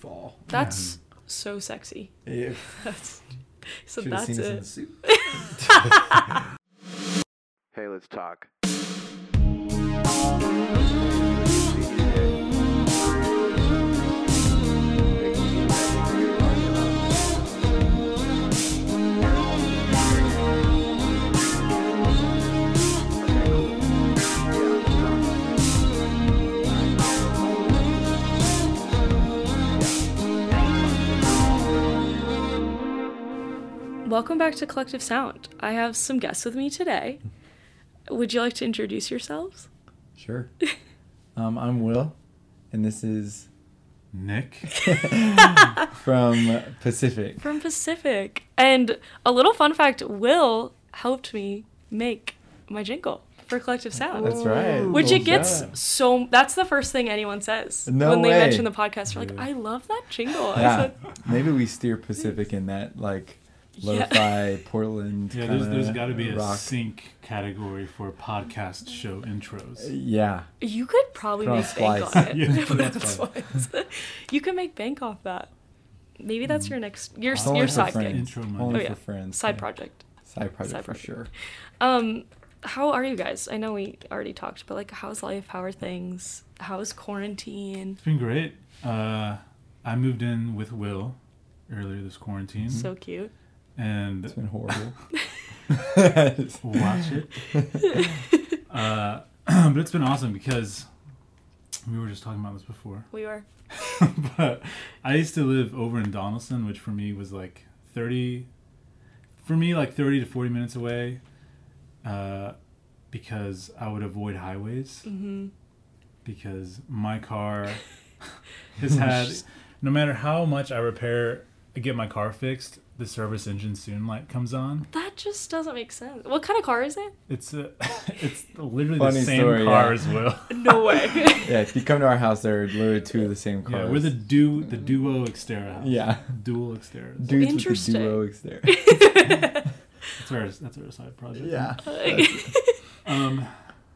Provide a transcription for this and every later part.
fall. That's so sexy. Yeah. That's, so Should've that's seen us in it. the suit. Hey, let's talk. Welcome back to Collective Sound. I have some guests with me today. Would you like to introduce yourselves? Sure. Um, I'm Will, and this is Nick. from Pacific. From Pacific. And a little fun fact Will helped me make my jingle for Collective Sound. That's right. Which Cool it gets job. so. That's the first thing anyone says No when they mention the podcast. They're like, "I love that jingle." I Yeah. said, Maybe we steer Pacific in that like Yeah. lo-fi Portland. Yeah, there's, there's kinda got to be a rock. sync category for podcast show intros. Yeah. "You could probably Put on make bank Splice. on it." Yeah, put That's Splice. you can make bank off that. Maybe that's your next your only your for side gig. Intro money. Only Oh, yeah. for friends. side yeah. project. Side project Side for project. sure. Um, how are you guys? I know we already talked, but like, how's life? How are things? How's quarantine? It's been great. Uh, I moved in with Will earlier this quarantine, So cute. And It's been horrible. watch it. Uh, but it's been awesome because we were just talking about this before. We were. but I used to live over in Donelson, which for me was like 30, for me, like 30 to 40 minutes away, uh, because I would avoid highways. Mm-hmm. Because my car has had, no matter how much I repair, get my car fixed, the service engine soon light comes on. That just doesn't make sense. What kind of car is it? It's a, it's literally Funny the same story, car yeah. as Will. No way. yeah, if you come to our house, there are literally two of the same cars. Yeah, we're the du the duo Xterra. house. Yeah. dual Xterra. dudes with the duo exterior. That's our that's our side project. yeah. Um,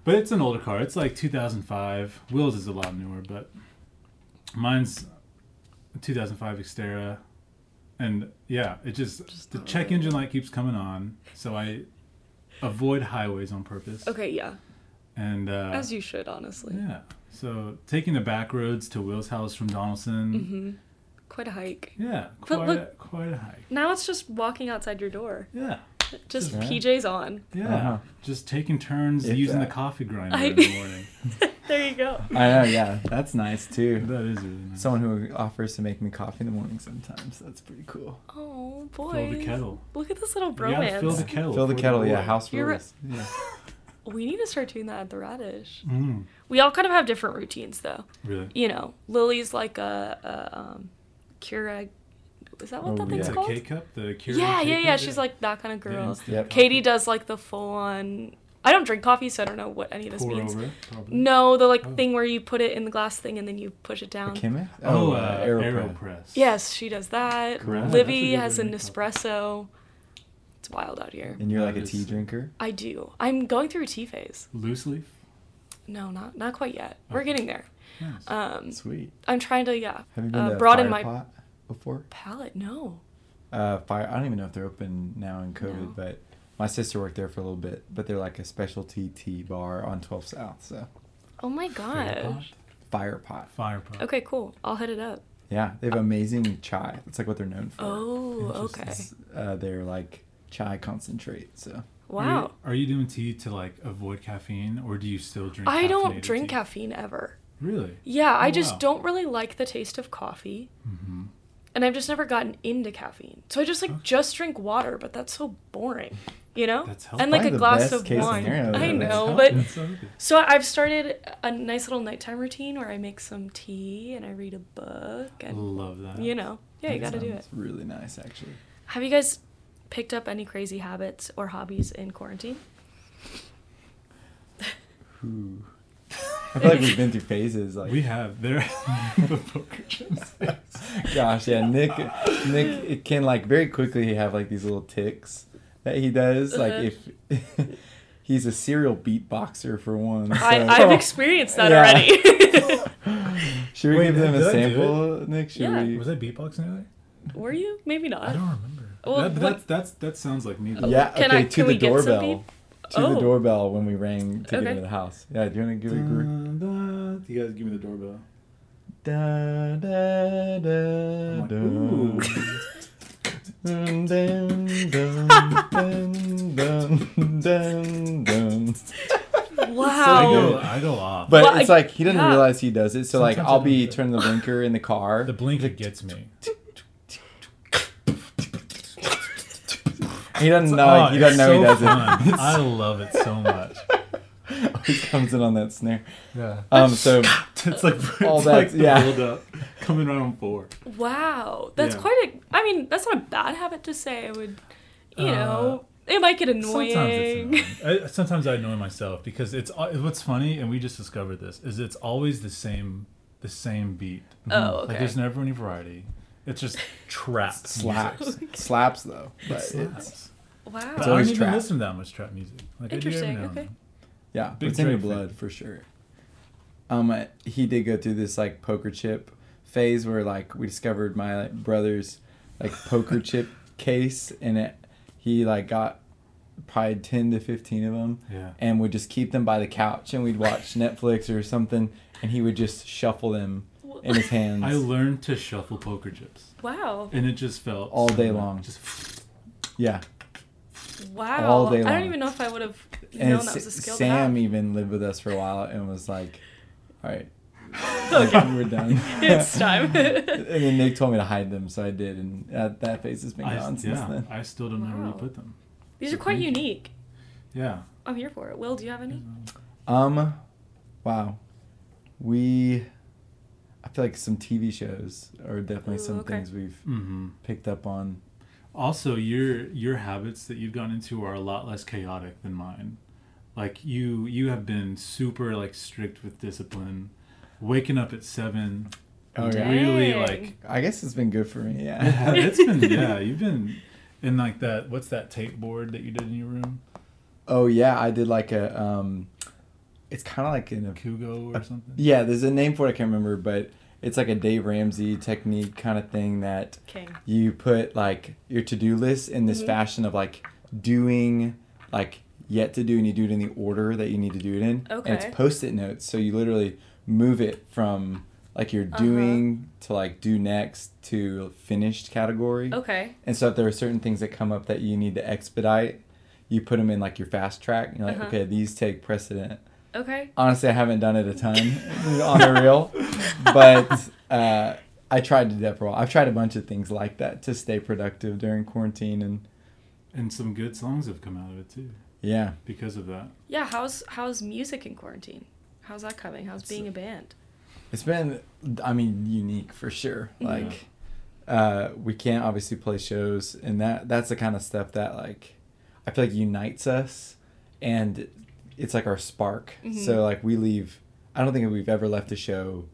but it's an older car. It's like 2005. Will's is a lot newer, but mine's 2005 Xterra, and yeah, it just, the check engine light keeps coming on, so I avoid highways on purpose. okay, yeah. And uh, As you should, honestly. yeah, so taking the back roads to Will's house from Donelson, Mm-hmm. Quite a hike. yeah, But quite look- quite a hike. Now it's just walking outside your door. Yeah, Just Yeah. PJs on. yeah, Uh-huh. just taking turns If using that. the coffee grinder I- in the morning. There you go. I know, yeah. That's nice too. that is really nice. Someone who offers to make me coffee in the morning sometimes. That's pretty cool. Oh boy. Fill the kettle. Look at this little You gotta bromance. fill the kettle. Fill the for kettle, yeah. boy. House You're rules. Yeah. we need to start doing that at the radish. Mm, We all kind of have different routines though. really? You know, Lily's like a, a um, Keurig. Is that what Oh, that thing's yeah. The called? K cup, the Keurig yeah, yeah, K-cup? yeah. She's like that kind of girl. instant Yep. coffee. Katie does like the full on. I don't drink coffee, so I don't know what any of this Pour means. over. No, the like Oh. thing where you put it in the glass thing and then you push it down. Chemex? Oh, uh, Aeropress. Aeropress. Yes, she does that. Cool. Yeah, Livy has a a good way to make Nespresso. It's wild out here. And you're like a tea drinker? I do. I'm going through a tea phase. Loose leaf. No, not not quite yet. We're getting there. Nice. Um, Sweet. I'm trying to yeah. Have you been uh, to broaden Fire my Pot before? Palette, No. Uh, fire. I don't even know if they're open now in COVID, No. but my sister worked there for a little bit. But they're like a specialty tea bar on 12 South. So Oh my Fire gosh. Fire Pot. Fire pot. Okay, cool. I'll hit it up. Yeah, they have amazing chai. That's like what they're known for. Oh, Interesting. okay. Uh, they're like chai concentrate. So Are you, Wow. are you doing tea to like avoid caffeine, or do you still drink? I don't drink tea? caffeine ever. Really? Yeah, I Oh, just wow. don't really like the taste of coffee. Mm-hmm. And I've just never gotten into caffeine. So I just like just drink water, but that's so boring. You know? That's and like a glass of wine. I know, but so I've started a nice little nighttime routine where I make some tea and I read a book and Love that. you know, yeah, you got to do it. really nice, actually. Have you guys picked up any crazy habits or hobbies in quarantine? Ooh. I feel like we've been through phases. Like, we have there the poker chips. gosh, yeah, Nick, Nick it can like very quickly have like these little ticks that he does. Like Uh-huh. if he's a serial beatboxer for one. I, so- I've experienced that Yeah. already. Should we Wait, give them did a I do sample, Nick? Should Yeah. we? Was I beatboxing earlier? Were you? Maybe not. I don't remember. Well, that, what- that's that's that sounds like me. though. Yeah. Can okay. I- to can the we get some doorbell. To Oh. the doorbell when we rang to get Okay. into the house. Yeah. Do you want to give it a group? Dun, dun. You guys give me the doorbell. Da, da, da, like, da. I Wow. go, I go off. But Well, it's I- like he doesn't yeah. realize he does it. So like I'll be don't do it. turning the blinker in the car. the blinker gets me. He doesn't know. Oh, he doesn't it's know he does fun. it. I love it so much. he comes in on that snare. Yeah. Um. So It's like it's All like that- the yeah. build up coming right on four. Wow. That's Yeah. quite a. I mean, that's not a bad habit to say. I would, you Uh, know, it might get annoying. Sometimes annoying. it's annoying. I, sometimes I annoy myself because it's al- what's funny, and we just discovered this is it's always the same the same beat. Oh, Like there's never any variety. It's just trap slaps, music. slaps though. But It it's slaps. Wow. It's I don't always even trap. listen to that much trap music. Like I do every Interesting, now okay. then. yeah, Big it's in your Drake fan. blood for sure. Um, uh, he did go through this like poker chip phase where like we discovered my like, brother's like poker chip case, and it he like got probably ten to fifteen of them, Yeah. and would just keep them by the couch, and we'd watch Netflix or something, and he would just shuffle them in his hands. I learned to shuffle poker chips, Wow. and it just felt All so day good. long. Just yeah, Wow. all day I don't even know if I would have and known that was a S- skill to Sam have. even lived with us for a while and was like, "All right, like, we're done." it's time. and then Nick told me to hide them, so I did, and that, that phase has been I, gone since yeah, then. I still don't know where Wow. to put them. These So are quite thank you. unique. Yeah. I'm here for it. Will, do you have any? Um, wow, we. I feel like some TV shows are definitely Ooh, some okay. things we've Mm-hmm. picked up on. Also, your your habits that you've gone into are a lot less chaotic than mine. Like you you have been super like strict with discipline. Waking up at seven. Oh, yeah. Really Dang. like I guess it's been good for me. yeah, Yeah. it's been yeah, you've been in like that what's that tape board that you did in your room? oh yeah, I did like a um, it's kind of like in a Kugo or something? yeah. There's a name for it. I can't remember, but it's like a Dave Ramsey technique kind of thing that King. you put like your to-do list in this Mhm. fashion of like doing like yet to do and you do it in the order that you need to do it in and Okay. it's post-it notes so you literally move it from like you're Uh-huh. doing to like do next to finished category Okay. and so if there are certain things that come up that you need to expedite you put them in like your fast track you're like Uh-huh. okay these take precedent Okay. honestly i haven't done it a ton on the reel but uh, i tried to do that for a i've tried a bunch of things like that to stay productive during quarantine and And some good songs have come out of it too yeah because of that. Yeah. How's how's music in quarantine? How's that coming? How's being a band? it's been i mean unique for sure like uh, we can't obviously play shows and that that's the kind of stuff that like i feel like unites us and it's like our spark Mhm. so like we leave i don't think we've ever left a show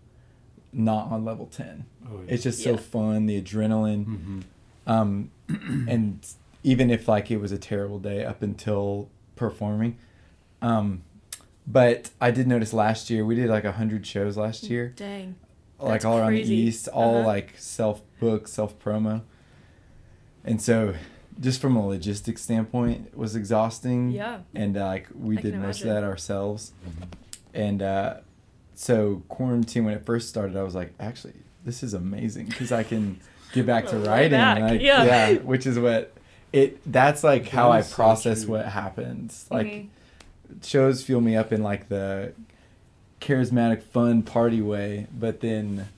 not on level 10 Oh, yeah. it's just so fun the adrenaline hmm um and even if like it was a terrible day up until performing um but i did notice last year we did like 100 shows last year Dang. like That's all around crazy. the east all Uh-huh. like self book self promo and so just from a logistics standpoint it was exhausting Yeah. and uh, like we I did can most of that ourselves and uh so quarantine when it first started i was like actually this is amazing because i can get back to writing back, like, yeah. which is what it that's like That how i is so process what happens like Mhm. shows fuel me up in like the charismatic fun party way but then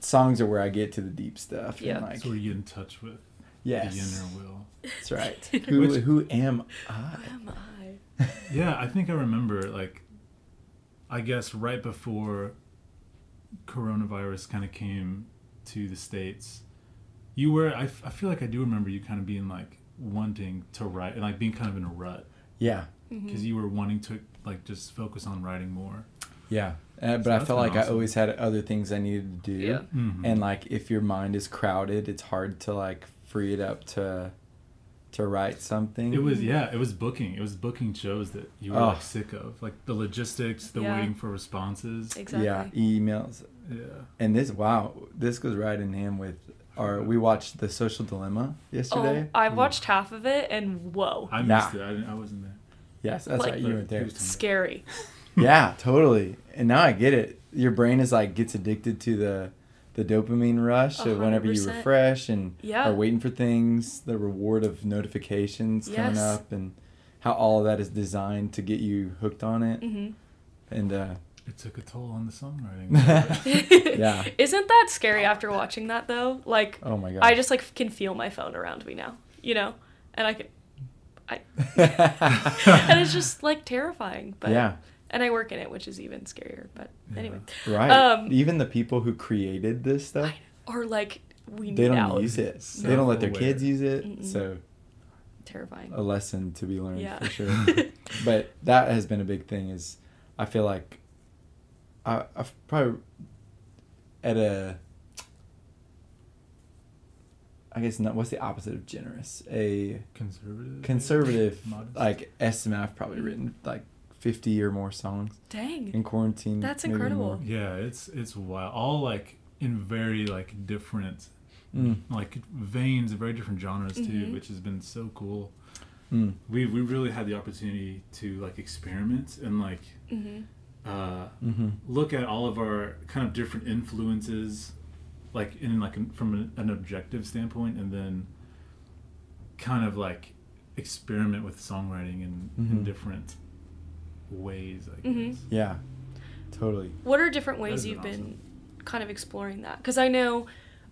songs are where i get to the deep stuff Yeah. and like That's where you get in touch with yes the inner will. that's right who, Which- who am i Who am I? Yeah, I think I remember like I guess right before coronavirus kind of came to the states. You were I, f- I feel like I do remember you kind of being like wanting to write and like being kind of in a rut yeah because you were wanting to like just focus on writing more. yeah uh, but So i felt been like i always had other things i needed to do Yeah. Mhm. and like if your mind is crowded it's hard to like free it up to to write something. It was yeah, it was booking. It was booking shows that you were Oh. like sick of, like the logistics, the Yeah. waiting for responses. Exactly. yeah, emails. Yeah, And this wow, this goes right in hand with our we watched The Social Dilemma yesterday. Oh, I watched half of it and whoa, I Nah. missed it. I, didn't, I wasn't there. yes, that's like- right. You weren't there. He scary. yeah, totally. And now I get it. Your brain is like gets addicted to the the dopamine rush A of whenever you refresh and Yeah. are waiting for things, the reward of notifications coming up and how all of that is designed to get you hooked on it. hmm And uh It took a toll on the songwriting. Yeah. Isn't that scary after watching that though? Like, oh my god. I just like can feel my phone around me now, you know, and I can, I, and it's just like terrifying. But yeah. And I work in it, which is even scarier. But anyway, Right. Um, Even the people who created this stuff, are like we they need don't out. use it. So They don't let their aware. kids use it. Mm-mm. So Terrifying. a lesson to be learned Yeah. for sure. but that has been a big thing. Is I feel like I, I've probably at a I guess not. What's the opposite of generous? A Conservative. conservative Modest. like estimate. I've probably written like fifty or more songs Dang. in quarantine. That's incredible. more. Yeah, it's it's wild. All like in very like different Mm, like veins, of very different genres too, Mhm. which has been so cool. mm, We we really had the opportunity to like experiment and like hmm uh, mm-hmm. look at all of our kind of different influences, like in like an, from an, an objective standpoint, and then kind of like experiment with songwriting in, in Mhm. different ways. I Mhm. guess. Yeah, totally. What are different ways been you've been awesome. kind of exploring that? Because I know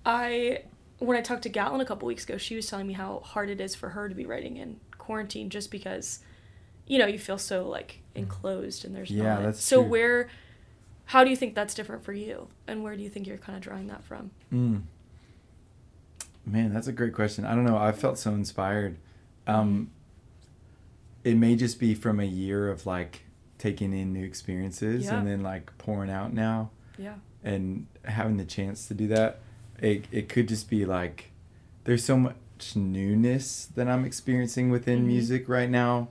I, when I talked to Gatlin a couple weeks ago, she was telling me how hard it is for her to be writing in quarantine just because, you know, you feel so like enclosed and there's Yeah, not. that's so true. where, how do you think that's different for you? And where do you think you're kind of drawing that from? Mm. Man, that's a great question. I don't know. I felt so inspired. Um, it may just be from a year of like taking in new experiences Yeah. and then like pouring out now Yeah. and having the chance to do that. It, it could just be like there's so much newness that I'm experiencing within Mhm. music right now.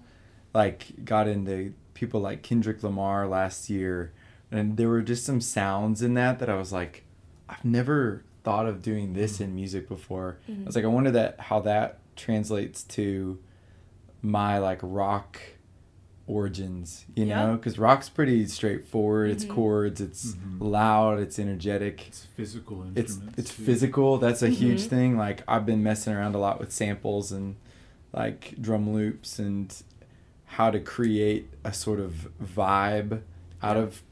Like got into people like Kendrick Lamar last year and there were just some sounds in that that I was like I've never thought of doing this in music before. I Mhm. was like I wonder that how that translates to my like rock origins, you Yeah. know? Cuz rock's pretty straightforward. It's Mhm. chords, it's Mhm. loud, it's energetic It's physical it's it's too. physical that's a huge Mhm. thing like i've been messing around a lot with samples and like drum loops and how to create a sort of vibe out Yeah. of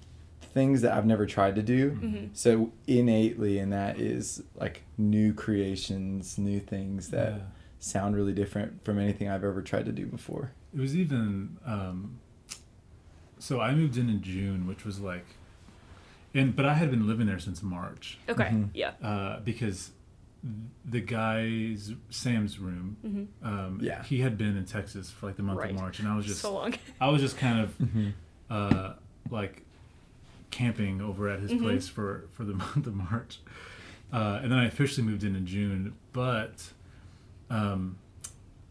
things that i've never tried to do hmm so innately in that is like new creations new things that Yeah. sound really different from anything i've ever tried to do before It was even um, so I moved in in June, which was like, and but I had been living there since March Okay. Mhm. Yeah. uh, because the guy's Sam's room. hmm Um, Yeah. he had been in Texas for like the month Right. of March, and I was just so long. I was just kind of mm-hmm. uh, like camping over at his Mhm. place for for the month of March, uh, and then I officially moved in in June. But um,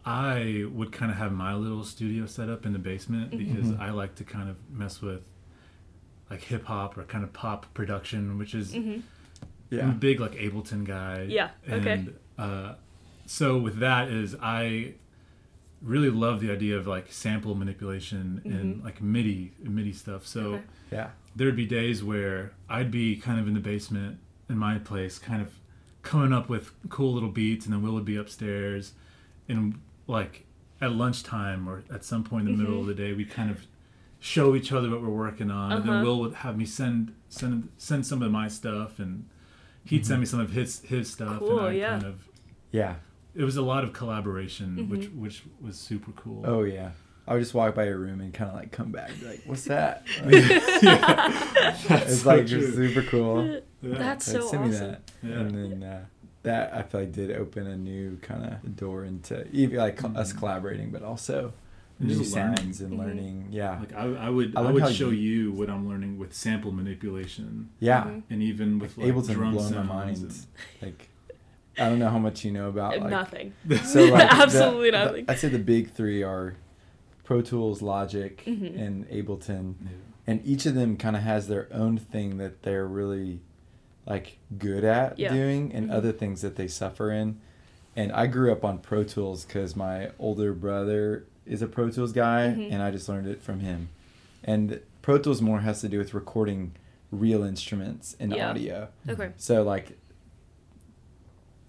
I would kind of have my little studio set up in the basement Mhm. because Mhm. I like to kind of mess with like hip hop or kind of pop production, which is hmm I'm a big like Ableton guy. Yeah, okay. And uh, so with that is I really love the idea of like sample manipulation and Mhm. like MIDI MIDI stuff. So Okay. yeah there'd be days where I'd be kind of in the basement in my place, kind of coming up with cool little beats, and then Will would be upstairs, and like at lunchtime or at some point in the middle Mhm. of the day, we'd kind of show each other what we're working on, and then Uh-huh. Will would have me send send send some of my stuff, and he'd send me some of his his stuff, Cool, and I yeah. kind of yeah it was a lot of collaboration, Mhm. which which was super cool. oh yeah i would just walk by your room and kind of like come back and be like what's that That's it's so like true. just super cool Yeah. That's Like, so send awesome. me that. Yeah. And then uh, that I feel like did open a new kind of door into even like cl- us Mhm. collaborating, but also new just learning. sounds and Mhm. learning. Yeah, Like I, I would I I, would show you- you what I'm learning with sample manipulation yeah. Mhm. and even with like Ableton drum blown my mind. and- Like I don't know how much you know about like, nothing. So like Absolutely the- nothing. I'd say the big three are Pro Tools, Logic, Mhm. and Ableton, Yeah. and each of them kind of has their own thing that they're really like good at Yeah. doing, and Mhm. other things that they suffer in. And I grew up on Pro Tools because my older brother is a Pro Tools guy, Mhm. and I just learned it from him. And Pro Tools more has to do with recording real instruments and Yeah. audio. Okay. So like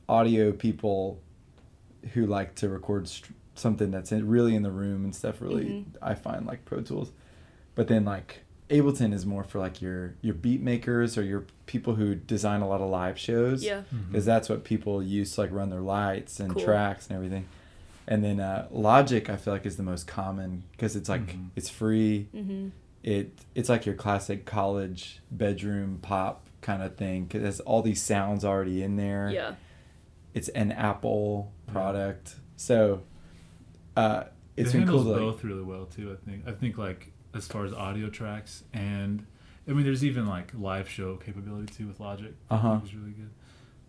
audio people who like to record st- something that's in, really in the room and stuff really Mhm. I find like Pro Tools. But then like Ableton is more for like your your beat makers or your people who design a lot of live shows. Yeah. Mhm. Because that's what people use to like run their lights and Cool. tracks and everything. And then uh, Logic I feel like is the most common because it's like Mhm. it's free Mm-hmm. it it's like your classic college bedroom pop kind of thing because it has all these sounds already in there. Yeah. It's an Apple product, so uh, it's it been cool handles to like, both really well too. I think. I think like as far as audio tracks and I mean, there's even like live show capability too with Logic. Uh-huh. I think is really good.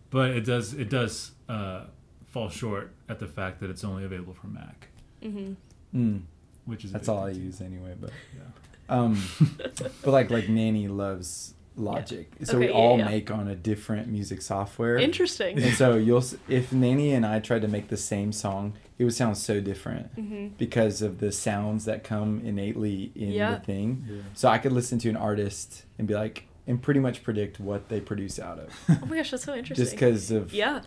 But it does it does uh, fall short at the fact that it's only available for Mac, Mm-hmm. Mm, which is that's all I too. use anyway. But Yeah. um, but like like Nanny loves Logic, so Okay, we yeah, all yeah. make on a different music software. Interesting. And so you'll if Nanny and I tried to make the same song, it would sound so different Mm-hmm. because of the sounds that come innately in Yeah. the thing. Yeah. So I could listen to an artist and be like, and pretty much predict what they produce out of, Oh my gosh, that's so interesting. just because of Yeah.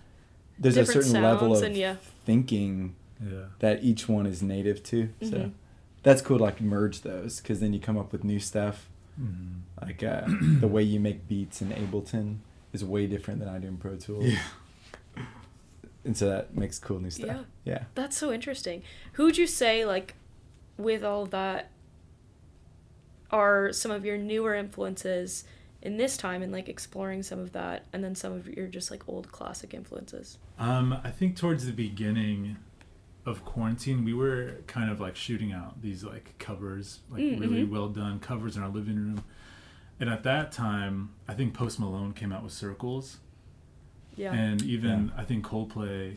there's a certain level of and yeah. thinking Yeah. that each one is native to. So Mhm. that's cool to like merge those because then you come up with new stuff. Mhm. Like uh, the way you make beats in Ableton is way different than I do in Pro Tools. Yeah. And so that makes cool new stuff. Yeah. Yeah. That's so interesting. Who would you say, like, with all that, are some of your newer influences in this time and like exploring some of that, and then some of your just like old classic influences? Um, I think towards the beginning of quarantine, we were kind of like shooting out these like covers, like Mm, really mhm. well done covers in our living room. And at that time, I think Post Malone came out with Circles, Yeah. and even I think Coldplay.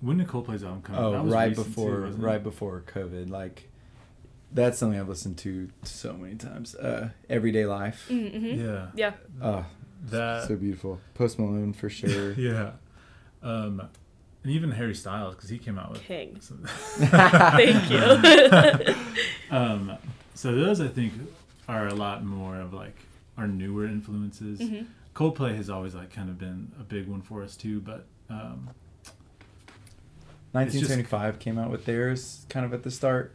When did Coldplay's album come out? Oh, That was right recent, too, before it? right before COVID. Like that's something I've listened to so many times. Uh, Everyday Life. mm-hmm. Yeah. Yeah. Oh, That. so beautiful. Post Malone for sure. yeah. Um, and even Harry Styles because he came out with King. some- Thank you. um, so those I think are a lot more of like our newer influences. Mhm. Coldplay has always like kind of been a big one for us too, but um, 1975 came out with theirs kind of at the start,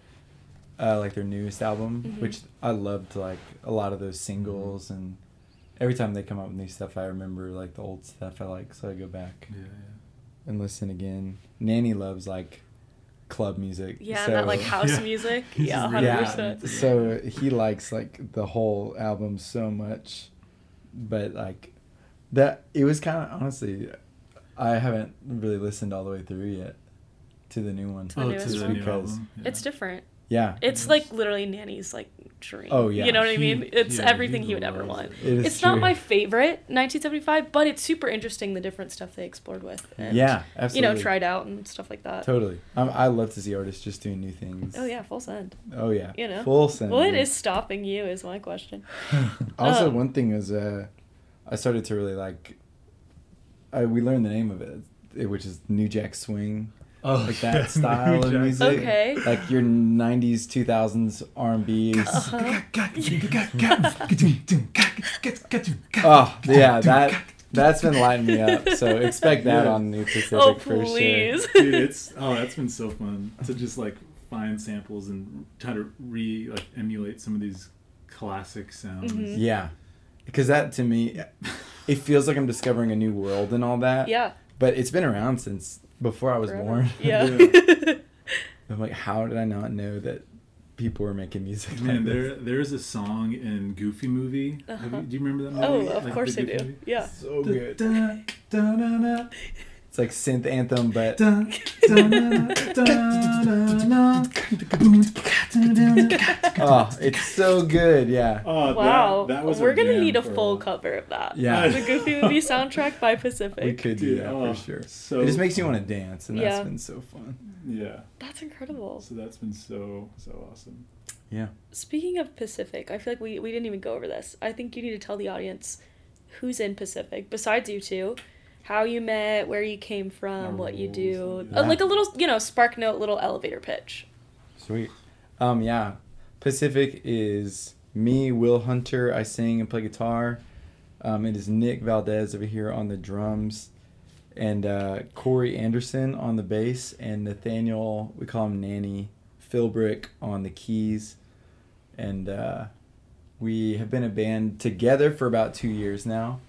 uh, like their newest album, Mhm. which I loved. Like a lot of those singles, and every time they come out with new stuff, I remember like the old stuff I like, so I go back yeah, and listen again. Nanny loves like club music. Yeah, so, that like house Yeah. music. Yeah, just hundred yeah, so he likes like the whole album so much, but like that it was kind of honestly, I haven't really listened all the way through yet to the new one. The oh, newest to the one? new Because- album. Yeah. It's different. Yeah, It's like literally Nanny's like dream. Oh, yeah. You know what I mean? It's yeah, everything he he would ever want. it. It's not my favorite 1975, but it's super interesting the different stuff they explored with. And, yeah, You know, tried out and stuff like that. Totally. Um, I love to see artists just doing new things. Oh yeah, full send. Oh yeah. You know. Full send. What is stopping you is my question. Also, Um, one thing is, uh, I started to really like. I, we learned the name of it, which is New Jack Swing, oh, like yeah, that style of music. Okay. Like your '90s, 2000s R&B. is- Uh-huh. Oh yeah, that that's been lighting me up. So expect that Yeah. on New Pacific Oh for sure. please. Dude, it's oh, that's been so fun to just like find samples and try to re like emulate some of these classic sounds. Mhm. Yeah, because that to me, it feels like I'm discovering a new world and all that. Yeah. But it's been around since before I was forever. born. Yeah. I'm like, how did I not know that people were making music? Man, like this? there there's a song in Goofy Movie. Uh-huh. you, do you remember that movie? oh, of Like, course the I do. movie? Yeah. so good. da- da- da- da. It's It's like synth anthem, but oh, it's so good. Yeah. Oh, Wow. that was We're gonna need a full while. cover of that. Yeah. The Goofy Movie soundtrack by Pacific. We could do Dude, that oh, for sure. so it just makes you want to dance, and Yeah. that's been so fun. Yeah. That's incredible. So that's been so so awesome. Yeah. Speaking of Pacific, I feel like we, we didn't even go over this. I think you need to tell the audience who's in Pacific, besides you two, how you met, where you came from, Our what you do. and- Uh, like a little, you know, spark note, little elevator pitch. Sweet. Um, yeah. Pacific is me, Will Hunter. I sing and play guitar. Um, it is Nick Valdez over here on the drums, and uh, Corey Anderson on the bass, and Nathaniel, we call him Nanny, Philbrick on the keys. And uh, we have been a band together for about two years now.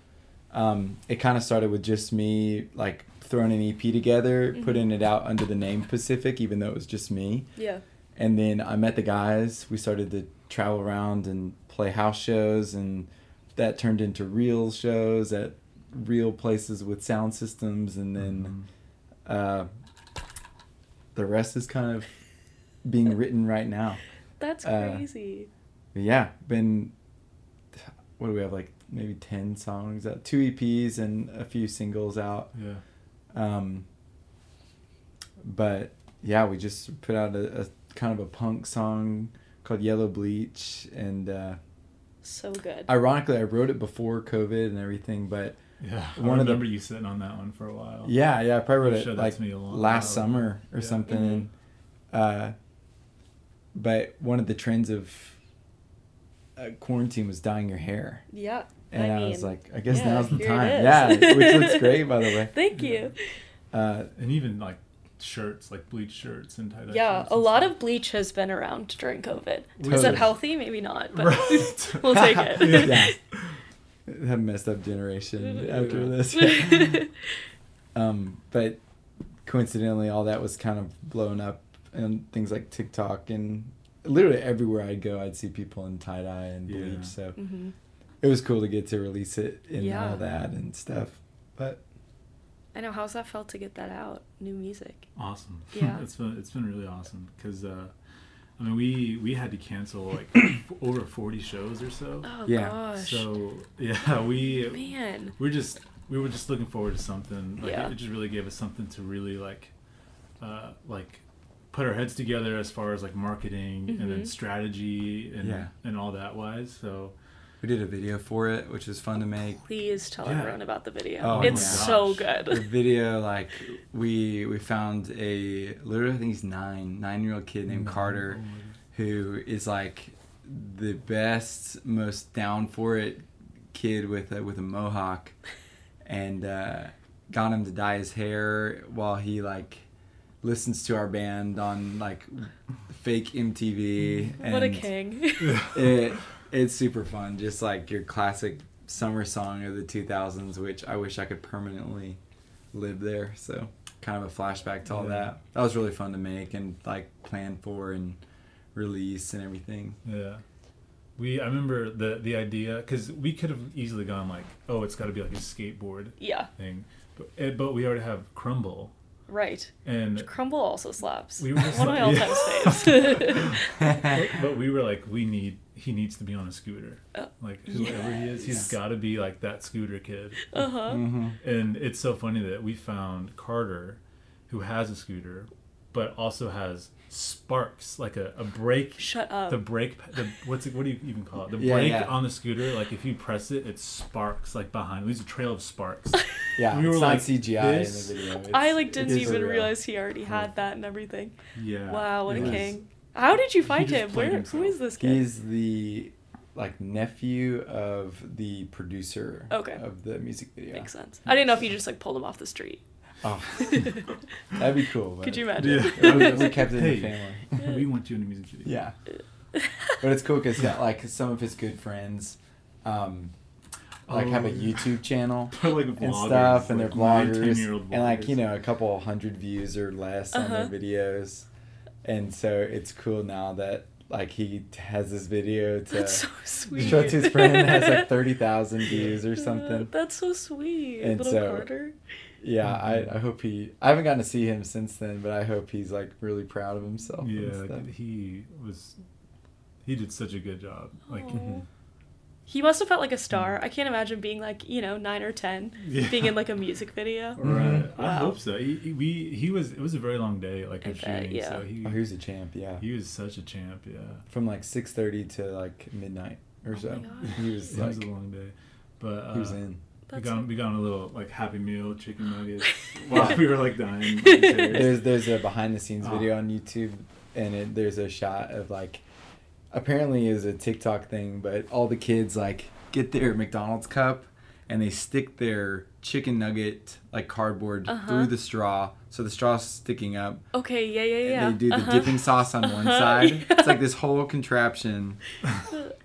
Um, it kind of started with just me, like throwing an EP together, Mhm. putting it out under the name Pacific, even though it was just me. Yeah. And then I met the guys. We started to travel around and play house shows, and that turned into real shows at real places with sound systems. And then uh, the rest is kind of being written right now. That's Uh, crazy. But yeah, been what do we have like maybe ten songs out, two EPs and a few singles out. Yeah. Um, but yeah, we just put out a, a kind of a punk song called Yellow Bleach, and uh, so good. ironically, I wrote it before COVID and everything. But Yeah. I One of the- remember you sitting on that one for a while. yeah, yeah, I probably wrote it like me last while summer or Yeah. something. Mhm. And uh, but one of the trends of uh, quarantine was dyeing your hair. yeah. And I, I was like, I guess yeah, now's the time. Yeah, which looks great, by the way. Thank you. Uh, And even like shirts, like bleach shirts and tie dye. Yeah, a lot stuff. of bleach has been around during COVID. Is Totally. it healthy? Maybe not, but Right. we'll take it. yeah. Have messed up generation after this. um, but coincidentally, all that was kind of blown up, and things like TikTok and literally everywhere I'd go, I'd see people in tie dye and bleach. Yeah. So hmm it was cool to get to release it and Yeah. all that and stuff. But I know. How's that felt to get that out? New music. awesome. Yeah. it's been it's been really awesome because uh, I mean we we had to cancel like over forty shows or so. Oh Yeah. gosh. So yeah, we Man. we're just we were just looking forward to something. Like Yeah. it, it just really gave us something to really like, uh, like put our heads together as far as like marketing and then Mhm. strategy and Yeah. and all that wise. So we did a video for it, which was fun to make. Please tell Yeah. everyone about the video. Oh it's so gosh. the good. video like we we found a literally I think he's nine nine year old kid named Carter who is like the best most down for it kid with a, with a mohawk and uh, got him to dye his hair while he like listens to our band on like fake MTV and what a king. it it's super fun just like your classic summer song of the 2000s which I wish I could permanently live there so kind of a flashback to all Yeah. that that was really fun to make and like plan for and release and everything Yeah. We I remember the the idea because we could have easily gone like oh it's got to be like a skateboard yeah. thing, but eh, but we already have Crumble Right. and Crumble also slaps. We were just One of my all-time yeah. faves. but, but we were like we need he needs to be on a scooter Uh, like whoever he is he's got to be like that scooter kid uh huh. hmm and it's so funny that we found Carter who has a scooter but also has sparks like a, a brake Shut up. the brake the what's it what do you even call it the Yeah, brake yeah. on the scooter like if you press it it sparks like behind there's a trail of sparks yeah We were it's like, not CGI this- in the video I like didn't even real. realize he already had that and everything. yeah Wow, what it a was- king! How did you find him? played Where? Who himself. is this kid? he's the like nephew of the producer Okay. of the music video Makes sense. I didn't know if you just like pulled him off the street. Oh that'd be cool but Could you imagine? Yeah. we, we kept it in Hey. the family we want you in a music video Yeah. But it's cool because yeah. like some of his good friends, um, like have a Oh. YouTube channel like and vloggers, stuff, and they're like nine, bloggers, and like you know a couple hundred views or less on Uh-huh. their videos, and so it's cool now that like he has this video to That's so sweet. show to his friend that has like thirty thousand views or uh, something. That's so sweet, And little so- Carter. yeah, mm-hmm. I, I hope he. I haven't gotten to see him since then, but I hope he's like really proud of himself. and Yeah, stuff. he was. He did such a good job. Like, Aw. He must have felt like a star. Mm. I can't imagine being like, you know, nine or ten, Yeah. being in like a music video. right? Mm-hmm. I hope so. He, he- we he was. It was a very long day, like I of bet, shooting. yeah. So he Oh, he was a champ. Yeah, he was such a champ. Yeah. from like six thirty to like midnight or Oh so. my God. He was It like was a long day, but uh, he was uh, in. We got we got a little like Happy Meal chicken nuggets while we were like dying. on the chairs. There's there's a behind the scenes Oh. video on YouTube, and it, there's a shot of like, apparently is a TikTok thing, but all the kids like get their McDonald's cup and they stick their chicken nugget like cardboard Uh-huh. through the straw, so the straw's sticking up. Okay, yeah, yeah, and yeah. They do the Uh-huh. dipping sauce on one Uh-huh, side. yeah. It's like this whole contraption.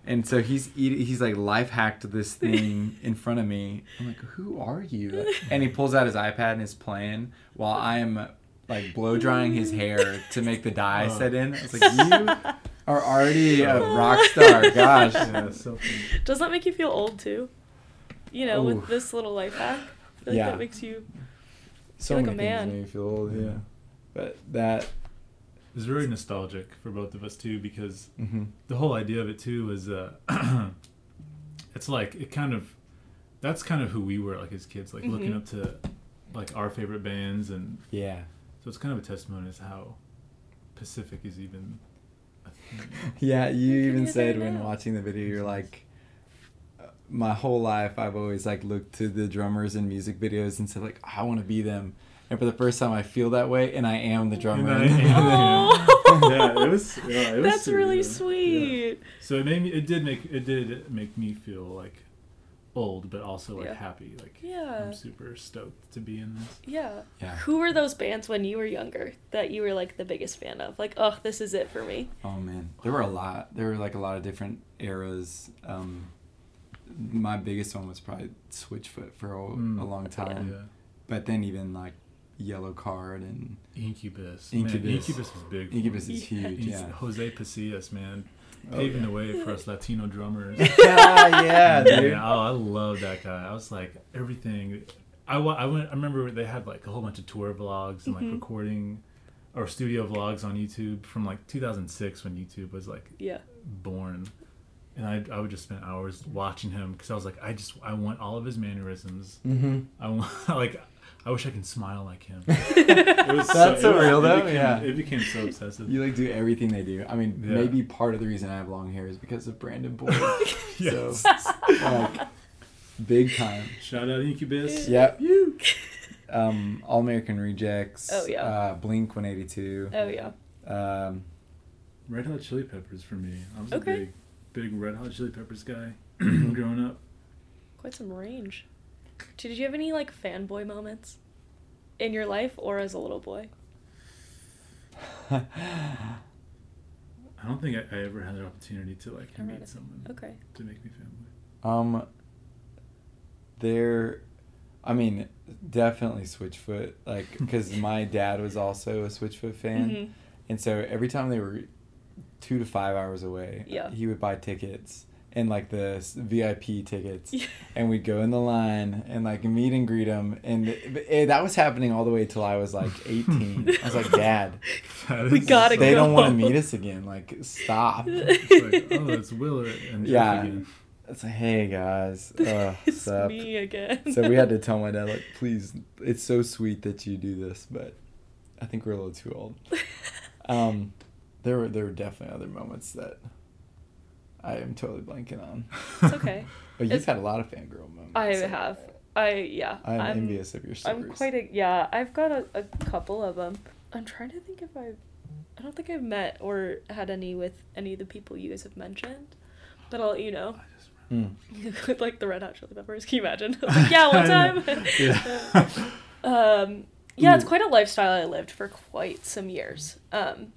And so he's eating, he's like life hacked this thing in front of me. I'm like, who are you? And he pulls out his iPad and is playing while I am like blow drying his hair to make the dye set in. I was like, you are already a rock star. Gosh. yeah, so. Does that make you feel old too? You know, Ooh. with this little life hack? I feel like that makes you. So like many a things man. make me feel old. Yeah. Yeah. But that is very nostalgic for both of us too because hmm the whole idea of it too was uh it's like it kind of that's kind of who we were like as kids like looking Mhm. up to like our favorite bands and Yeah. so it's kind of a testimony as to how pacific is even a thing. Yeah, you even said when now. watching the video, you're like, uh, my whole life I've always like looked to the drummers in music videos and said like, I want to be them. And for the first time, I feel that way, and I am the drummer. I the Oh. yeah, it was. Yeah, it was That's really sweet. Yeah. So it made me. It did make. It did make me feel like old, but also like Yeah. happy. Like Yeah. I'm super stoked to be in this. Yeah. Yeah. Who were those bands when you were younger that you were like the biggest fan of? Like, oh, this is it for me. Oh man, there were a lot. There were like a lot of different eras. Um, my biggest one was probably Switchfoot for a, Mm. a long time, Yeah. but then even like Yellowcard and Incubus. Incubus. Man, Incubus was big. Incubus is Yeah. huge. Yeah. Jose Pasillas, man, Oh, paving yeah. the way for us Latino drummers. yeah, yeah, dude. oh, I love that guy. I was like everything. I, I went. I remember they had like a whole bunch of tour vlogs and like Mhm. recording or studio vlogs on YouTube from like 2006 when YouTube was like Yeah. born. And I, I would just spend hours watching him because I was like, I just I want all of his mannerisms. Mm-hmm. I want like I wish I can smile like him. It was That's so it was- real, it though, became- yeah. it became so obsessive. You like do everything they do. I mean, Yeah. maybe part of the reason I have long hair is because of Brandon Boyd. Yes. So, like, big time. Shout out Incubus. Yep. Um, All American Rejects. Oh, yeah. Uh, Blink One Eighty Two. Oh yeah. Um, Red Hot Chili Peppers for me. I was Okay. a big, big Red Hot Chili Peppers guy growing up. Quite some range. Did you have any like fanboy moments in your life or as a little boy? I don't think I, I ever had the opportunity to like Alright. meet someone Okay. to make me fanboy. um, there, I mean, definitely Switchfoot. Like, because my dad was also a Switchfoot fan. Mhm. And so every time they were two to five hours away, Yeah. he would buy tickets and like the VIP tickets, Yeah. and we'd go in the line and like meet and greet him. And it, it- that was happening all the way till I was like 18. I was like, Dad, We gotta they go. don't want to meet us again. Like, stop. It's like, oh, it's Willard and Jeff Yeah. again. It's like, hey guys, uh, it's sup? me again. So we had to tell my dad like, please, it's so sweet that you do this, but I think we're a little too old. Um, there were there were definitely other moments that I am totally blanking on. It's okay. But you've It's- had a lot of fangirl moments. I like have. I yeah. I'm, I'm envious of your stories. I'm quite a yeah. I've got a, a couple of them. I'm trying to think if I've. I don't think I've met or had any with any of the people you guys have mentioned, but I'll let you know. I just Mm. with like the Red Hot Chili Peppers. Can you imagine? Like, yeah, one time. Yeah. um, yeah, it's quite a lifestyle I lived for quite some years. Um,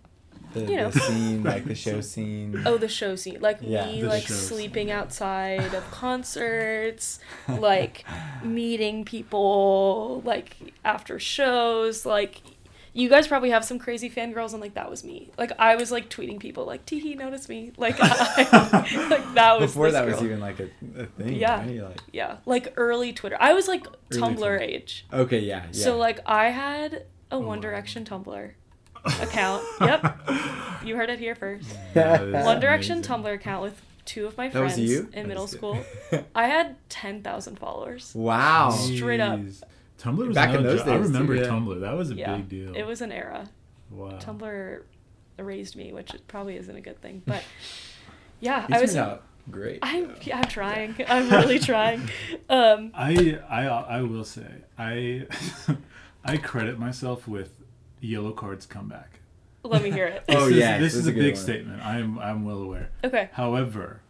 The, you know. the scene, like the show scene. oh, the show scene, like Yeah. me, The like show sleeping outside of concerts, like meeting people, like after shows, like you guys probably have some crazy fangirls, and like that was me. Like I was like tweeting people like, "Tee notice me." Like, I, like that was Before this that was even like a, a thing. Yeah. right? Like, yeah, like early Twitter. I was like Early Tumblr Twitter. age. okay, yeah, yeah. So like I had a oh, One wow. Direction Tumblr account. yep, you heard it here first. That is One Direction amazing. Tumblr account with two of my that friends you in middle school. I had ten thousand followers. wow. Straight up. Jeez. Tumblr was Back no in those joke. I days, too, remember yeah. Tumblr. That was a Yeah, big deal. It was an era. wow. Tumblr erased me, which probably isn't a good thing. But yeah, I was. out great. I'm yeah, I'm trying. I'm really trying. Um, I I I will say I I credit myself with Yellowcard's comeback. let me hear it. Oh, This is- yeah, this that's is a a big one. statement. I'm I'm well aware. Okay. However,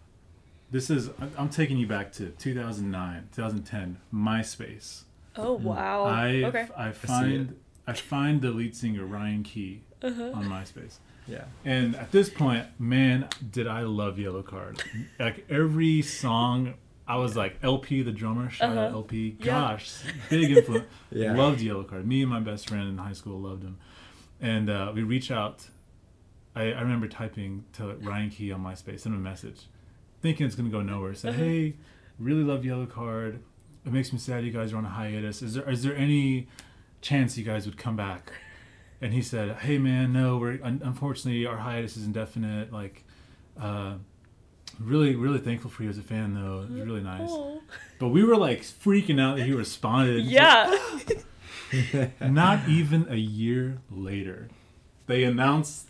this is I'm- I'm taking you back to 2009, 2010, MySpace. Oh wow. I okay. I find I find the lead singer Ryan Key Uh-huh. on MySpace. yeah. And at this point, man, did I love Yellowcard. Like every song, I was like LP the drummer, shout out Uh-huh. LP. Yeah. Gosh, big influence. Yeah. Loved Yellowcard. Me and my best friend in high school loved him. And uh, we reach out. I, I remember typing to Ryan Key on MySpace, send him a message, thinking it's gonna go nowhere. Said, Uh-huh. hey, really love Yellowcard. It makes me sad you guys are on a hiatus. Is there is there any chance you guys would come back? And he said, "Hey man, no, we're un- unfortunately our hiatus is indefinite. Like, uh, really, really thankful for you as a fan though. It was really nice. Oh. But we were like freaking out that he responded. Yeah. Not even a year later, they announced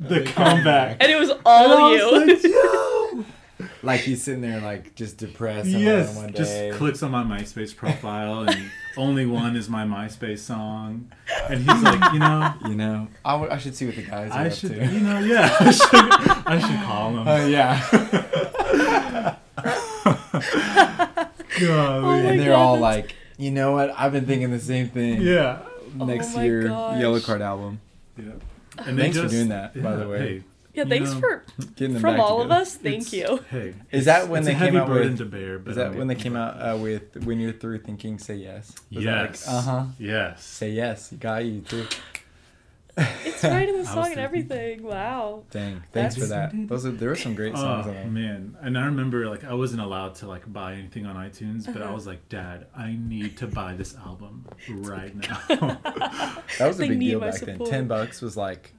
the comeback. and it was And all I you. was like, "Yo!" like he's sitting there like just depressed. and yes, one just day. clicks on my MySpace profile, and only one is my MySpace song. And he's like, you know, You know, I, w- I should see what the guys are I up should, to. you know, yeah, I should, I should call him. Oh yeah. Golly. Oh my and they're God, all that's- like, you know what? I've been thinking the same thing. yeah. Next Oh year, gosh. Yellowcard album. Yeah. Thanks for doing that, by the way. Hey, Yeah, thanks know, for Getting them from back all of us. Thank it's- you. Hey, Is that when they came out with- to bear? But Is I that mean, when they came out uh, with "When You're Through Thinking, Say Yes"? Was Yes. Uh huh. Yes. Say yes. You got you too. It's right in the song and everything. Wow. Dang. Thanks for that. That's- Those are, there were some great songs Oh on there. man! And I remember like I wasn't allowed to like buy anything on iTunes, but I Uh-huh. was like, Dad, I need to buy this album right now. That was a They big deal my back then. Ten bucks was like,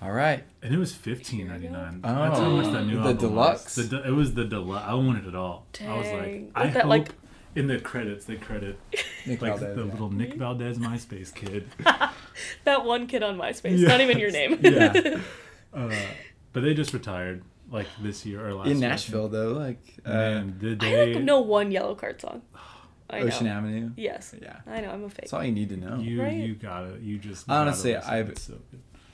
all right. and it was fifteen ninety nine. Oh. That's how much that new The album deluxe. Was. The de- it was the deluxe. I wanted it all. I was like, With I that, hope like- in the credits they credit Nick like Valdez, the yeah. little Nick Valdez MySpace kid. That one kid on MySpace. Yeah. Not even your name. Yeah. Uh, but they just retired like this year or last in year. Nashville though, like uh, Man, did I like know one Yellowcard song. I know. Ocean Avenue. Yes. Yeah, I know. I'm a fake. that's all you need to know. You Right? you gotta you just Honestly. I've- so.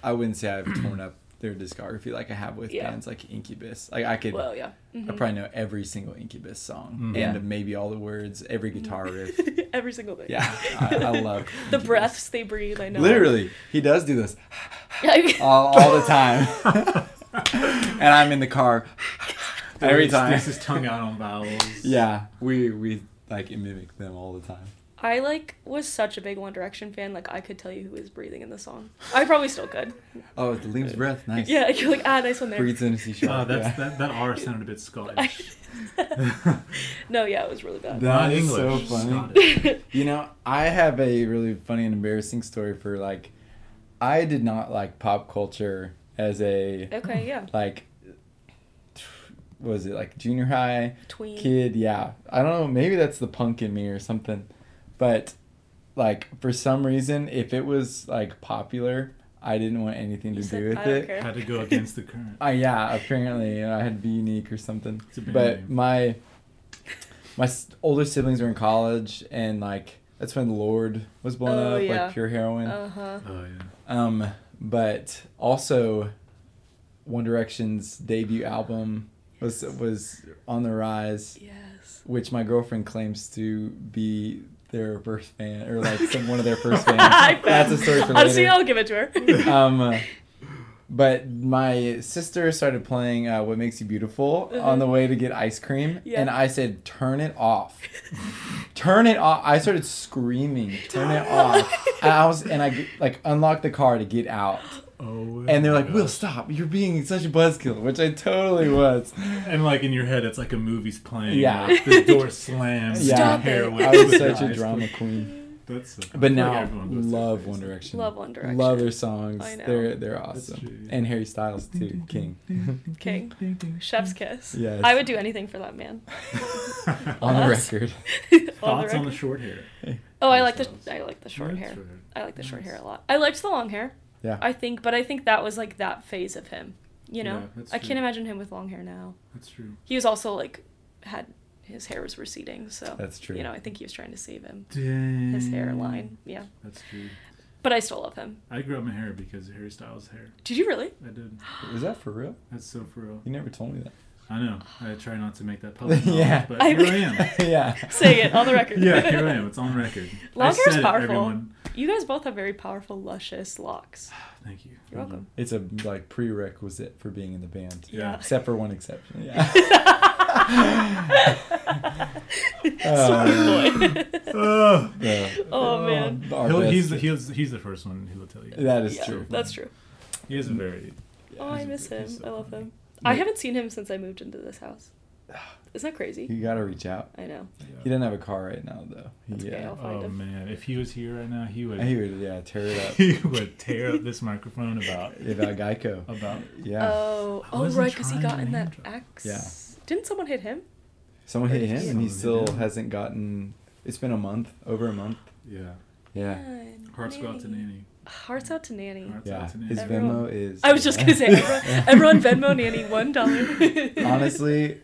I wouldn't say I've torn up their discography like I have with Yeah. bands like Incubus. Like I could, Well, yeah. I Mhm. probably know every single Incubus song Mhm. and Yeah. maybe all the words, every guitar riff. Every single thing. Yeah, I, I love the Incubus. breaths they breathe. I know. Literally, he does do this all, all the time, and I'm in the car every Sticks time. his tongue out on vowels. Yeah, we we like mimic them all the time. I like was such a big One Direction fan. Like I could tell you who was breathing in the song. I probably still could. Oh, the Liam's breath, nice. Yeah, you're like ah, nice one there. breathes in a C sharp. Oh, that's yeah. that, that R sounded a bit Scottish. no, yeah, it was really bad. That Not is so English, funny. Scottish. You know, I have a really funny and embarrassing story for like, I did not like pop culture as a okay, yeah. like, what was it like junior high Tween. kid? Yeah, I don't know. Maybe that's the punk in me or something, but like for some reason, if it was like popular, I didn't want anything You to said, do with "I don't it. care." Had to go against the current. Uh, yeah, apparently I had to be unique or something. It's a But name. my my older siblings were in college, and like that's when Lorde was blown Oh, up, yeah. like Pure Heroine. Uh huh. Oh yeah. Um, but also One Direction's debut album was was on the rise, Yes. which my girlfriend claims to be their first fan or like some one of their first fans. That's a story for Honestly, later. I'll give it to her. um, uh, But my sister started playing uh, "What Makes You Beautiful" on the way to get ice cream, Yeah. and I said, "Turn it off, turn it off." I started screaming, "Turn it off!" And I was, and I like unlocked the car to get out, Oh. and they're my like, "Will, stop! You're being such a buzzkill," which I totally was. And like in your head, it's like a movie's playing. Yeah. like, the door slams. Yeah. and Stop hair it. with- I was such a drama queen. That's so, I But feel like now, everyone goes through that love. One Direction. Love One Direction. Love their songs. I know. They're they're awesome. And Harry Styles too, King. King. Chef's kiss. Yes. I would do anything for that man. On the Us. record. on the Thoughts on the short hair? Oh, I like the I like the short hair. short hair. I like the short hair a lot. I liked the long hair. Yeah. I think, but I think that was like that phase of him. You know, Yeah, that's I can't imagine him with long hair now. That's true. He was also like had his hair was receding, so That's true. You know, I think he was trying to save him Dang. his hairline. Yeah, That's true. but I still love him. I grew up my hair because of Harry Styles' hair. Did you really? I did. Is that for real? That's so for real. You never told me that. I know. I try not to make that public. Yeah. yeah. But I- here I am. yeah. Say it on the record. Yeah, here I am. It's on record. Long I hair's said it, powerful. everyone. You guys both have very powerful, luscious locks. Thank you. You're welcome. Mm-hmm. It's a like prerequisite for being in the band. Yeah. Except for one exception. Yeah. Sorry, uh, boy. Oh, The- oh man. our he'll, he's, the, he's, he's the first one who will tell you. that is Yeah, true. That's true. He is a very. Oh, I he's a- miss him. so I love funny. him. I haven't seen him since I moved into this house. Isn't that crazy? You gotta reach out. I know. He doesn't have a car right now though. That's He, okay, uh, I'll find Oh him. man, if he was here right now, he would. he would yeah tear it up. he would tear up this microphone about about Geico. about. Yeah. Oh, I oh wasn't right, because he got in that name axe. Yeah. Didn't someone hit him? Someone hit him and he still him. hasn't gotten. It's been a month, over a month. Yeah. Yeah. Man, Hearts go out to Nanny. Hearts out to Nanny. Hearts Yeah. out to Nanny. His Everyone- Venmo is. I was just gonna say, everyone, everyone Venmo Nanny one dollar. Honestly,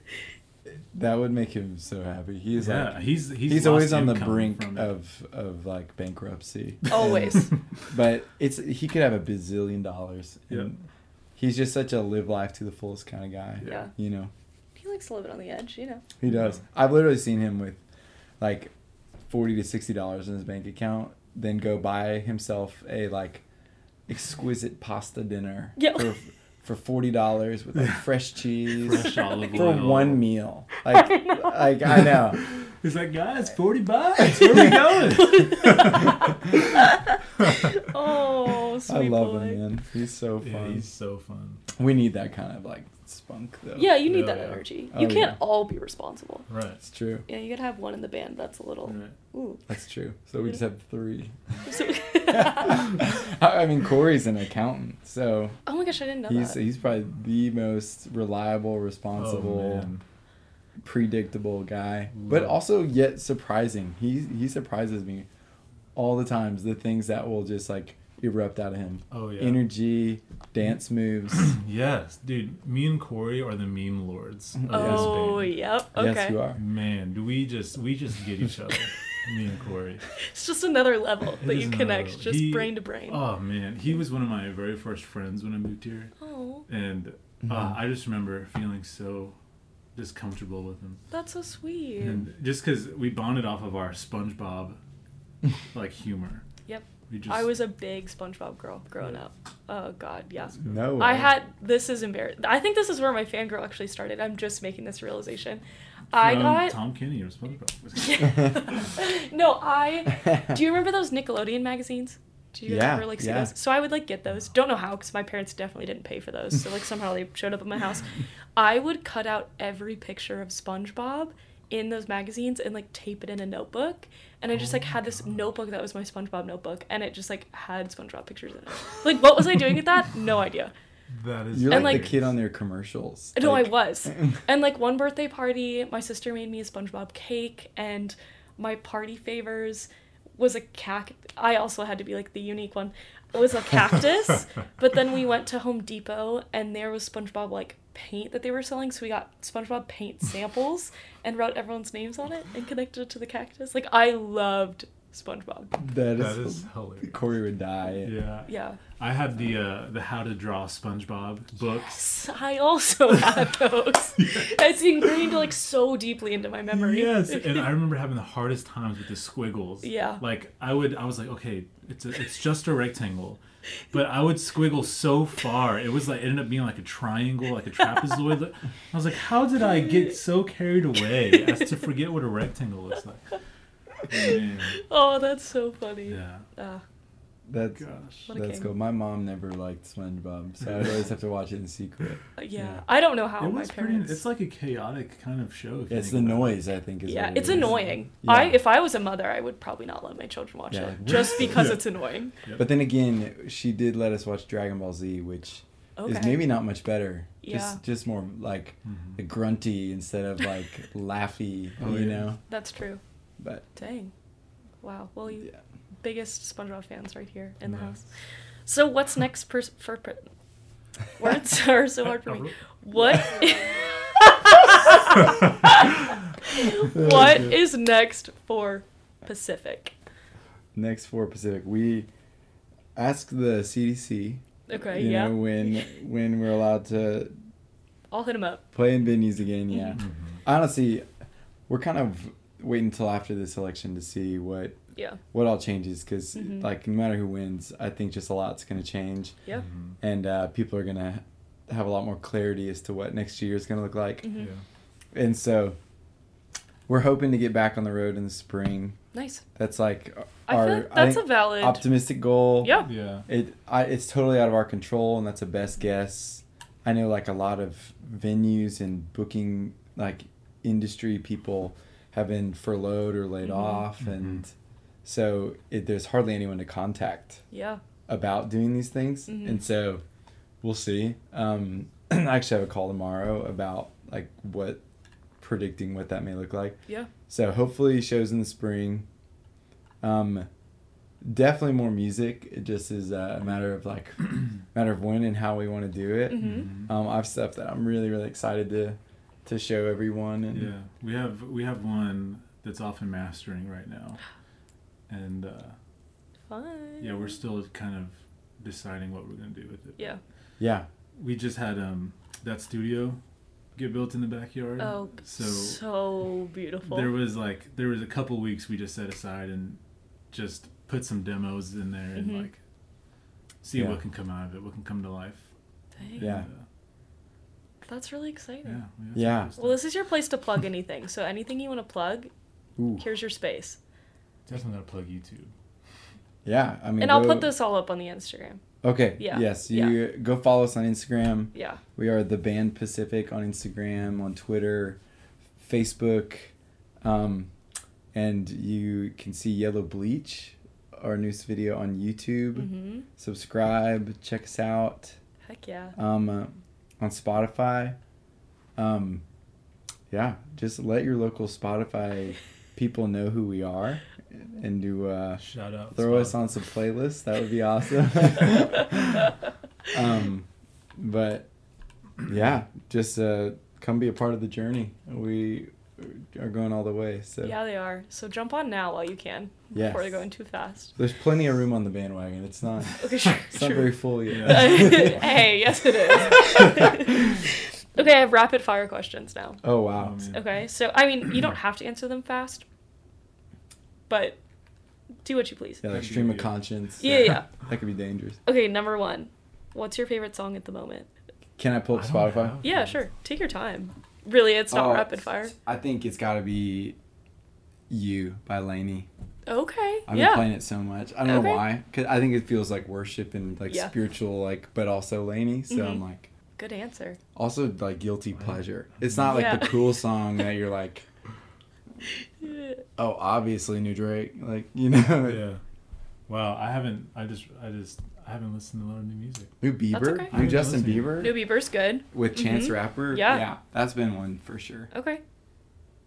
that would make him so happy. He's yeah, like he's he's, he's, always on the brink of of like bankruptcy. Always. but it's he could have a bazillion dollars. Yep. He's just such a live life to the fullest kind of guy. yeah. You know, He likes to live it on the edge, you know. he does. I've literally seen him with like forty to sixty dollars in his bank account, then go buy himself a like exquisite pasta dinner Yeah. for for forty dollars with like fresh cheese Fresh olive for oil. one meal. Like, like I know. He's like, guys, forty bucks. Where are we going? Oh, I love boy. him, man. He's so yeah, fun. he's so fun. We need that kind of like spunk though. Yeah, you need Yeah, that yeah. energy. Oh, You can't yeah. all be responsible. Right. It's true. Yeah, you gotta have one in the band that's a little. right. Ooh. That's true. So we just have three. I I mean, Corey's an accountant, so oh my gosh, I didn't know he's that. he's probably the most reliable, Oh, responsible, man. predictable guy, but also yet surprising. He he surprises me all the times. The things that will just like erupt out of him. Oh yeah. Energy, dance moves. yes, dude. Me and Corey are the meme lords. Of oh, band. yep. Okay. Yes, you are. Man, do we just we just get each other, me and Corey. It's just another level It that is you connect, level. just He- brain to brain. Oh man, he was one of my very first friends when I moved here, Oh, and uh, Mhm. I just remember feeling so just comfortable with him, that's so sweet. and just because we bonded off of our SpongeBob like humor. Yep. Just I was a big SpongeBob girl growing up. Oh God, yeah. No. Way. I had this is embarrassing. I think this is where my fangirl actually started. I'm just making this realization. I got Tom Kenny or SpongeBob. no. I do you remember those Nickelodeon magazines? Do you Yeah, ever like see yeah. those? So I would like get those. Don't know how because my parents definitely didn't pay for those. So like somehow they showed up at my house. I would cut out every picture of SpongeBob in those magazines and like tape it in a notebook. And I just Oh like had this oh, God. notebook that was my SpongeBob notebook, and it just like had SpongeBob pictures in it. Like what was I doing with that? No idea. that is. You're like, And, like- the kid on their commercials. No, I was. And like one birthday party, my sister made me a SpongeBob cake, and my party favors was a cact. I also had to be like the unique one. It was a cactus, but then we went to Home Depot, and there was SpongeBob like paint that they were selling. So we got SpongeBob paint samples and wrote everyone's names on it and connected it to the cactus. Like I loved SpongeBob. That That is, is hilarious. Corey would die. Yeah. Yeah. I had the uh, the How to Draw SpongeBob books. Yes, I also had those. It's ingrained like so deeply into my memory. Yes, and I remember having the hardest times with the squiggles. Yeah. Like I would, I was like, okay, it's a, it's just a rectangle, but I would squiggle so far. It was like it ended up being like a triangle, like a trapezoid. I was like, how did I get so carried away as to forget what a rectangle looks like? Man, Oh, that's so funny. yeah. Ah, That's Gosh. That's cool. My mom never liked SpongeBob, so I would always have to watch it in secret. yeah. Yeah. I don't know how It my was pretty. parents. It's like a chaotic kind of show. if It's the think about it. noise, I think, is yeah, what it it's annoying. Yeah. I if I was a mother, I would probably not let my children watch Yeah, it just because Yeah. it's annoying. But then again, she did let us watch Dragon Ball Z, which Okay. is maybe not much better. Yeah. Just just more like Mhm. grunty instead of like laughy, Oh, you yeah. know. That's true. But Dang. Wow. Well, you yeah. Biggest SpongeBob fans right here in the Nice. house. So what's next per, for per, words are so hard for me. What? what is next for Pacific? Next for Pacific, we ask the CDC. Okay, you yeah. know when when we're allowed to I'll hit him up. play in venues again. Yeah. Mm-hmm. Mhm. Honestly, we're kind of waiting until after this election to see what Yeah. what all changes because Mhm. like no matter who wins, I think just a lot's gonna change, Yeah. Mhm. and uh, people are gonna have a lot more clarity as to what next year is gonna look like. Mhm. Yeah. And so we're hoping to get back on the road in the spring. Nice. That's like I our feel like that's think a valid. optimistic goal. Yeah. Yeah. It I, it's totally out of our control, and that's a best guess. I know like a lot of venues and booking like industry people have been furloughed or laid Mhm. off, Mhm. and so it, there's hardly anyone to contact Yeah. about doing these things, Mhm. and so we'll see. Um, I actually have a call tomorrow about like what predicting what that may look like. Yeah. So hopefully shows in the spring. Um, definitely more music. It just is a matter of like matter of when and how we want to do it. Mhm. Um, I have stuff that I'm really really excited to to show everyone and Yeah, we have we have one that's off in mastering right now, and uh, Fun. yeah, we're still kind of deciding what we're gonna do with it. Yeah. yeah We just had um that studio get built in the backyard. Oh, so so beautiful. there was like there was a couple weeks we just set aside and just put some demos in there and Mhm. like see Yeah. what can come out of it, what can come to life. Dang. Yeah. And, uh, That's really exciting. yeah. we Yeah. Well, this is your place to plug anything. So anything you want to plug, Ooh. here's your space. Definitely gotta plug YouTube. yeah I mean And I'll go- put this all up on the Instagram. okay Yeah, yes you go follow us on Instagram Yeah. we are the band Pacific on Instagram on Twitter Facebook um, and you can see Yellow Bleach our newest video on YouTube Mm-hmm. subscribe check us out Heck yeah. um, uh, on Spotify. Um, yeah, just let your local Spotify people know who we are and to uh, Shout out. throw us on some playlists. That would be awesome. um, but yeah, just uh, come be a part of the journey. We are going all the way. So Yeah, they are. So jump on now while you can Yes. before they're going too fast. there's plenty of room on the bandwagon. It's not. Okay, sure. It's not very full yet. Hey, yes it is. okay, I have rapid fire questions now. oh wow. Oh. Okay, so I mean, you don't have to answer them fast, but do what you please. Yeah, like stream of conscience. Yeah, yeah. That could be dangerous. Okay, number one. What's your favorite song at the moment? Can I pull up I don't Spotify? have Yeah, one. sure. Take your time. Really, it's not Oh, rapid fire. I think it's got to be "You" by LANY. Okay. I've yeah. been playing it so much. I don't know why. Cause I think it feels like worship and like Yeah. spiritual, like, but also LANY. So Mhm. I'm like, Good answer. also like guilty pleasure. It's not like the cool song that you're like, oh, obviously new Drake, like you know, Yeah. Wow, I haven't. I just. I just. I haven't listened to a lot of new music. new Bieber, okay. I new Justin. Bieber New Bieber's good. with Chance Mhm. Rapper. Yeah. yeah, that's been one for sure. Okay.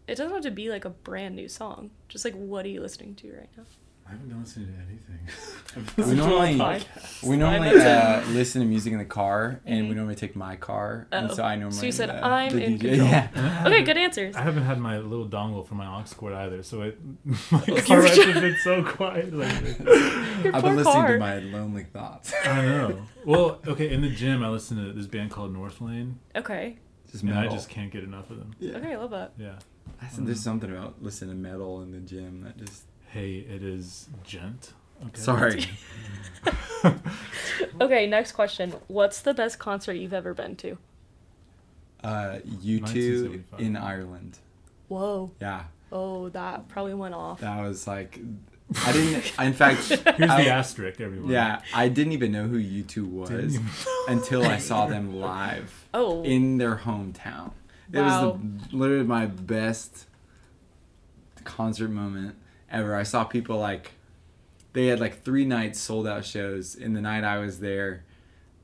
It doesn't have to be like a brand new song. Just like what are you listening to right now? I haven't been listening to anything. we normally we normally uh, listen to music in the car, and we Mhm. normally take my car, and Oh. so I normally. So you said, uh, "I'm in DJ. control." Yeah. Okay, good answers. I haven't had my little dongle for my aux cord either, so it my You're car rides sure? been so quiet lately. Your I've been listening car. to my lonely thoughts. I know. Well, okay, in the gym, I listen to this band called Northlane, Okay. Just and. I just can't get enough of them. Yeah. Okay, I love that. Yeah. I said there's something about listening to metal in the gym that just. Hey, it is djent. Okay. Sorry. Okay, next question. What's the best concert you've ever been to? Uh, U2 in Ireland. Whoa. Yeah, Oh, that probably went off. that was like, I didn't. In fact, Here's I- the asterisk, everyone. Yeah, I didn't even know who U2 was until I saw them live Oh. in their hometown. Wow. It was the, literally my best concert moment ever. I saw people like they had like three nights sold out shows. In the night I was there,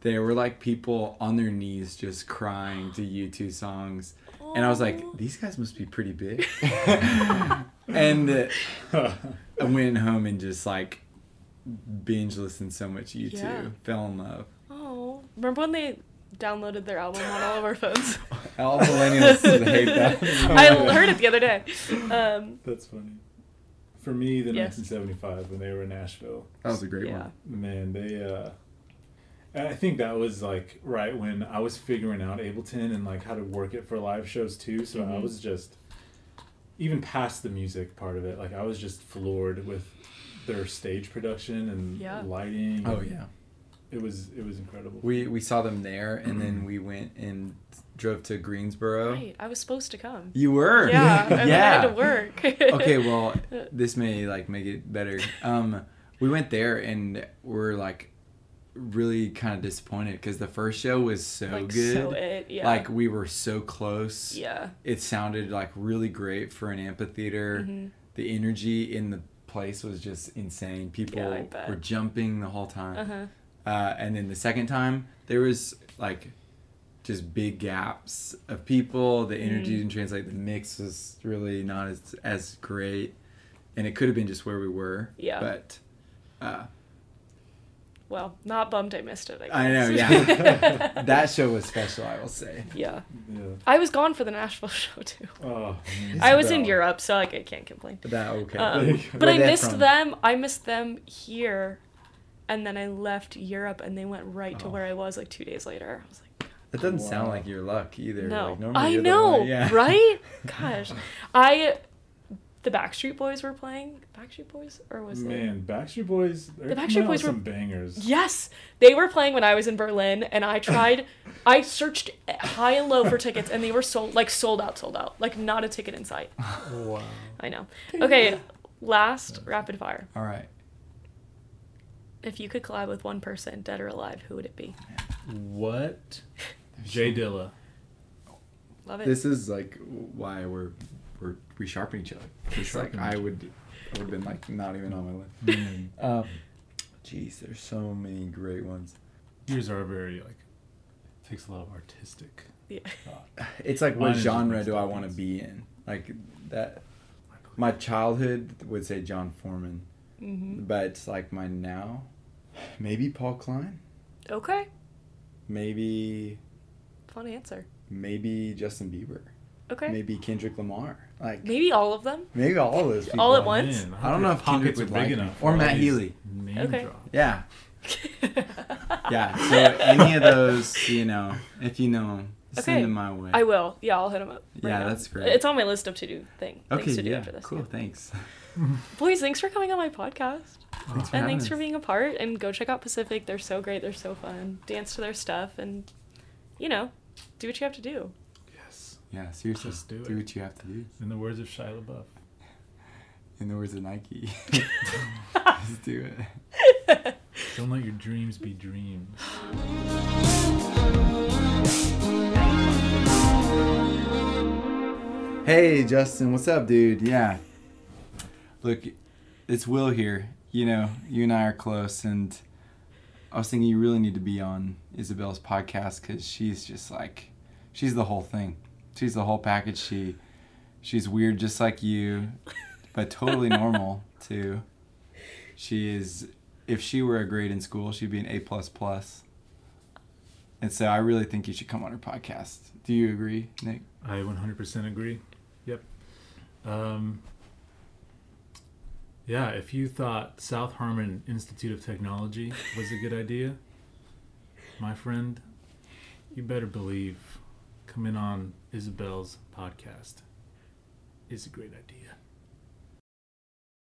there were like people on their knees just crying to U2 songs. And I was like, these guys must be pretty big. and uh, I went home and just like binge listened so much U2. Yeah. Fell in love. Oh. Remember when they downloaded their album on all of our phones? All millennials hate that. I heard it the other day. Um, That's funny. For me, the Yes. 1975 when they were in Nashville, That was a great yeah. one. man, they. uh I think that was like right when I was figuring out Ableton and like how to work it for live shows too. So I Mhm. was just, even past the music part of it, like I was just floored with their stage production and Yeah. lighting. Oh and yeah. It was it was incredible. We we saw them there, and then we went and drove to Greensboro. Right. I was supposed to come. You were. Yeah. And then I yeah. had to work. okay, well, this may like make it better. Um, we went there and we're like really kind of disappointed because the first show was so like, good. So it, yeah. Like we were so close. yeah. It sounded like really great for an amphitheater. Mhm. The energy in the place was just insane. People Yeah, were jumping the whole time. Uh-huh. Uh, and then the second time, there was like just big gaps of people. The energy Mm. didn't translate. The mix was really not as as great, and it could have been just where we were. Yeah. But uh, Well, not bummed I missed it. I, I know, yeah. that show was special. I will say. yeah. yeah. I was gone for the Nashville show too. Oh. I was in Europe, so like I can't complain. But that okay. Um, but I missed from? them. I missed them here, and then I left Europe, and they went right to Oh. where I was like two days later. I was like, That doesn't sound like your luck either. no, Like, normally I know, yeah. right? Gosh, I, the Backstreet Boys were playing. Backstreet Boys, or was it? Man, Backstreet Boys. The Backstreet Boys with were- some bangers. Yes, they were playing when I was in Berlin, and I tried. I searched high and low for tickets, and they were sold like sold out, sold out, like not a ticket in sight. Wow. I know. Okay, last rapid fire. All right. If you could collab with one person, dead or alive, who would it be? What? Jay Dilla. Love it. This is like why we're we're we sharpen each other. It's like I would I would have been like not even on my list. Man, Um, jeez, there's so many great ones. yours are very like takes a lot of artistic. yeah. thought. It's like Mine what is genre do I want to be in? Like that. My childhood would say Jon Foreman, hmm but it's like my now, maybe Paul Klein, Okay. maybe Fun answer. maybe Justin Bieber, Okay. Maybe, maybe Kendrick Lamar. Like maybe all of them. maybe all of those people. All at once? Man, I don't know if your Kendrick would are big like enough Or Matt Healy. Name Okay. drop. Yeah, yeah. So any of those, you know, if you know, send Okay. them my way. I will. Yeah, I'll hit them up. right Yeah, now. that's great. It's on my list of to do thing. Okay, things to do yeah, after this. cool. yeah. Thanks. Boys, thanks for coming on my podcast. Thanks for and having thanks for being a part. And go check out Pacific. They're so great. They're so fun. Dance to their stuff and, you know, do what you have to do. Yes. Yeah, seriously, Just do it. do it. what you have to do. In the words of Shia LaBeouf. In the words of Nike, just do it. Don't let your dreams be dreams. Hey, Justin, what's up, dude? Yeah. Look, it's Will here. You know, you and I are close, and I was thinking you really need to be on Isabel's podcast because she's just like, she's the whole thing. She's the whole package. She, she's weird just like you, but totally normal too. She is if she were a grade in school, she'd be an A plus plus. And so I really think you should come on her podcast. Do you agree, Nick? I 100% agree. Yep. Um, yeah, if you thought South Harmon Institute of Technology was a good idea, my friend, you better believe coming on Isabel's podcast is a great idea.